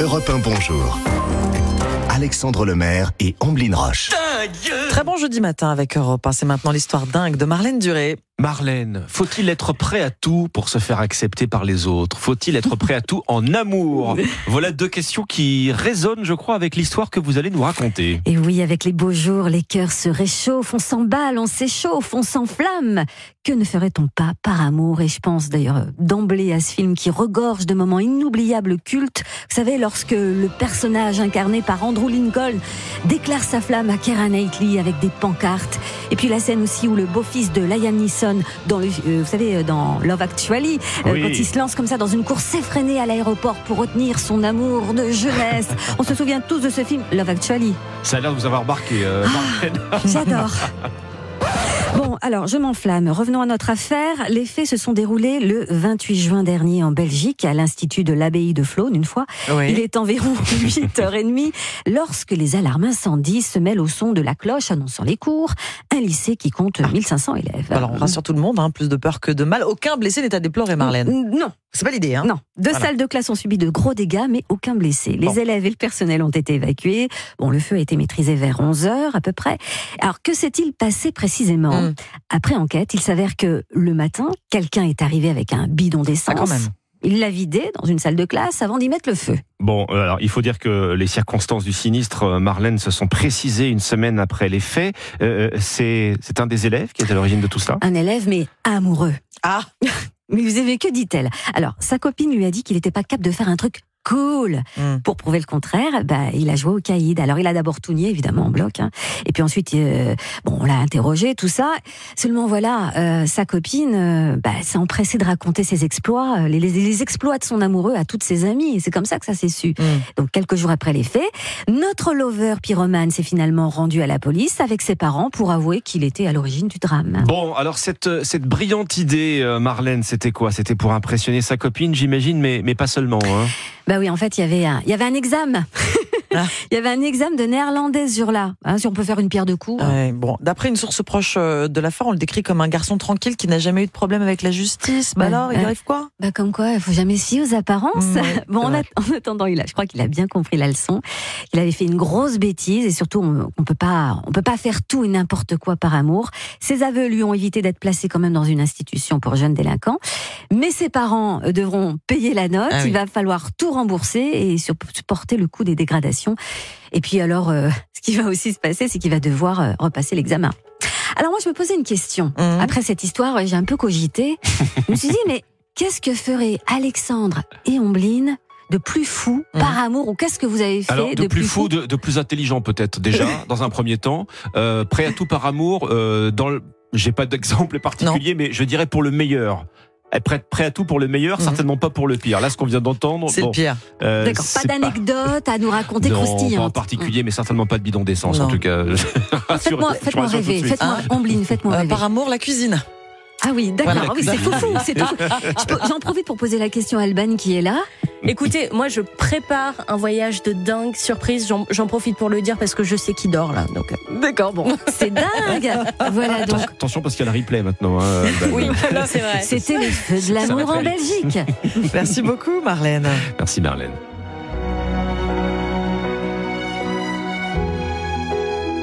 Europe 1 Bonjour. Alexandre Lemaire et Amblin Roche. Très bon jeudi matin avec Europe 1. C'est maintenant l'histoire dingue de Marlène Duré. Marlène, faut-il être prêt à tout pour se faire accepter par les autres? Faut-il être prêt à tout en amour? Voilà deux questions qui résonnent, je crois, avec l'histoire que vous allez nous raconter. Et oui, avec les beaux jours, les cœurs se réchauffent, on s'emballe, on s'échauffe, on s'enflamme. Que ne ferait-on pas par amour? Et je pense d'ailleurs d'emblée à ce film qui regorge de moments inoubliables cultes. Vous savez, lorsque le personnage incarné par Andrew Lincoln déclare sa flamme à Keira Knightley avec des pancartes. Et puis la scène aussi où le beau-fils de Liam Neeson, dans le, euh, vous savez, dans Love Actually, euh, Oui. quand il se lance comme ça dans une course effrénée à l'aéroport pour retenir son amour de jeunesse. On se souvient tous de ce film, Love Actually. Ça a l'air de vous avoir marqué, euh, Marlène. J'adore. Bon, alors je m'enflamme. Revenons à notre affaire. Les faits se sont déroulés le 28 juin dernier en Belgique, à l'Institut de l'abbaye de Flône, une fois. Oui. Il est environ 8h30 lorsque les alarmes incendies se mêlent au son de la cloche annonçant les cours. Un lycée qui compte 1500 élèves. Alors on rassure tout le monde, hein, plus de peur que de mal. Aucun blessé n'est à déplorer, Marlène. Non, C'est pas l'idée, hein non. Deux Voilà. salles de classe ont subi de gros dégâts, mais aucun blessé. Les Bon. élèves et le personnel ont été évacués. Bon, le feu a été maîtrisé vers 11 heures à peu près. Alors, que s'est-il passé précisément Hmm. Après enquête, il s'avère que le matin, quelqu'un est arrivé avec un bidon d'essence. Ah, quand même. Il l'a vidé dans une salle de classe avant d'y mettre le feu. Bon, euh, alors il faut dire que les circonstances du sinistre, euh, Marlène, se sont précisées une semaine après les faits. Euh, c'est c'est un des élèves qui est à l'origine de tout cela? Un élève, mais amoureux. Ah, Mais vous avez que dit-elle. Alors, sa copine lui a dit qu'il n'était pas capable de faire un truc cool. Hmm. Pour prouver le contraire, bah, il a joué au caïd. Alors, il a d'abord tout nié, évidemment, en bloc. hein. Et puis ensuite, euh, bon, on l'a interrogé, tout ça. Seulement, voilà, euh, sa copine euh, bah, s'est empressée de raconter ses exploits, euh, les, les- les exploits de son amoureux à toutes ses amies. Et c'est comme ça que ça s'est su. Hmm. Donc, quelques jours après les faits, notre lover pyromane s'est finalement rendu à la police avec ses parents pour avouer qu'il était à l'origine du drame. Bon, alors cette, cette brillante idée, Marlène, c'était quoi? C'était pour impressionner sa copine, j'imagine, mais, mais pas seulement. Hein. Bah oui, en fait, il y avait un, il examen. Ah. Il y avait un examen de néerlandais sur là. Hein, si on peut faire une pierre de coups. Ouais, bon, d'après une source proche euh, de l'affaire, on le décrit comme un garçon tranquille qui n'a jamais eu de problème avec la justice. Bah Ouais, alors, il ouais. arrive quoi? Bah comme quoi, il faut jamais se fier aux apparences. Mm, ouais, bon, en, attendant, il a, je crois qu'il a bien compris la leçon. Il avait fait une grosse bêtise et surtout, on, on peut pas, on peut pas faire tout et n'importe quoi par amour. Ses aveux lui ont évité d'être placé quand même dans une institution pour jeunes délinquants. Mais ses parents euh, devront payer la note. Ah oui. Il va falloir tout rembourser et supporter le coût des dégradations. Et puis alors, euh, ce qui va aussi se passer, c'est qu'il va devoir euh, repasser l'examen. Alors moi, je me posais une question. Mhm. Après cette histoire, j'ai un peu cogité. je me suis dit, mais qu'est-ce que feraient Alexandre et Ombline de plus fou Mhm. par amour ou qu'est-ce que vous avez fait Alors, de, plus fou, de, de plus intelligent peut-être déjà, dans un premier temps. Euh, prêt à tout par amour, euh, dans le... J'ai pas d'exemple particulier, mais je dirais pour le meilleur. Eh, Prêt, prêt à tout pour le meilleur, Mhm. certainement pas pour le pire. Là, ce qu'on vient d'entendre, C'est bon, le pire. euh, D'accord, pas d'anecdote à nous raconter Non, pas en particulier, mais certainement pas de bidon d'essence en tout cas. Faites-moi de rêver, faites-moi Ombline, faites-moi Euh, rêver. par amour, la cuisine. Ah oui, d'accord, Voilà, ah oui, c'est cuisine. fou, c'est tout. J'en profite pour poser la question à Alban qui est là. Écoutez, moi je prépare un voyage de dingue, surprise. J'en- profite pour le dire parce que je sais qui dort là. Donc, euh, D'accord, bon, c'est dingue. Voilà donc. Attention parce qu'il y a le replay maintenant. hein, Alban. oui, c'est vrai. C'était les feux de l'amour en. Belgique. Merci beaucoup, Marlène. Merci Marlène.